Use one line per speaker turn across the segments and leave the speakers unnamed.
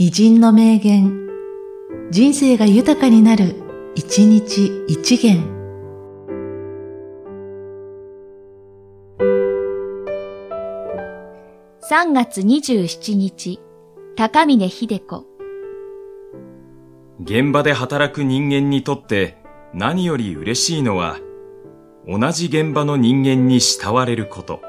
偉人の名言、人生が豊かになる、一日一元。
3月27日、高峰秀子。
現場で働く人間にとって何より嬉しいのは、同じ現場の人間に慕われること。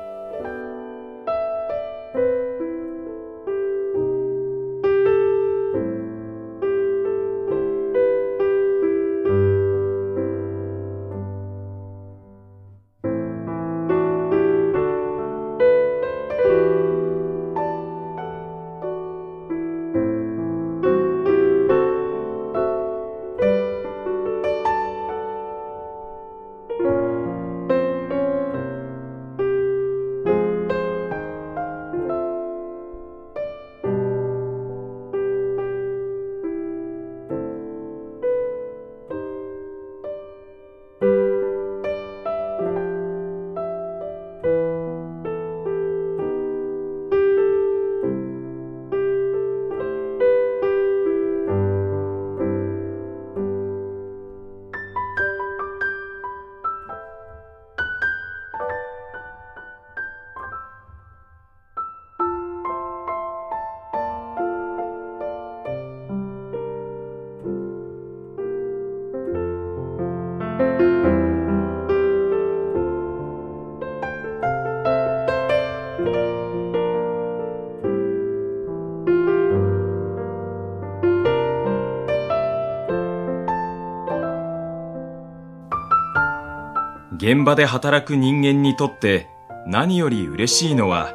現場で働く人間にとって何より嬉しいのは、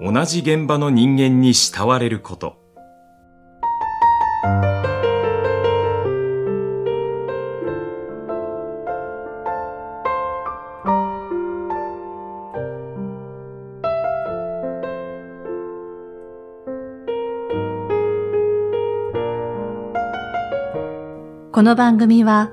同じ現場の人間に慕われること。
この番組は、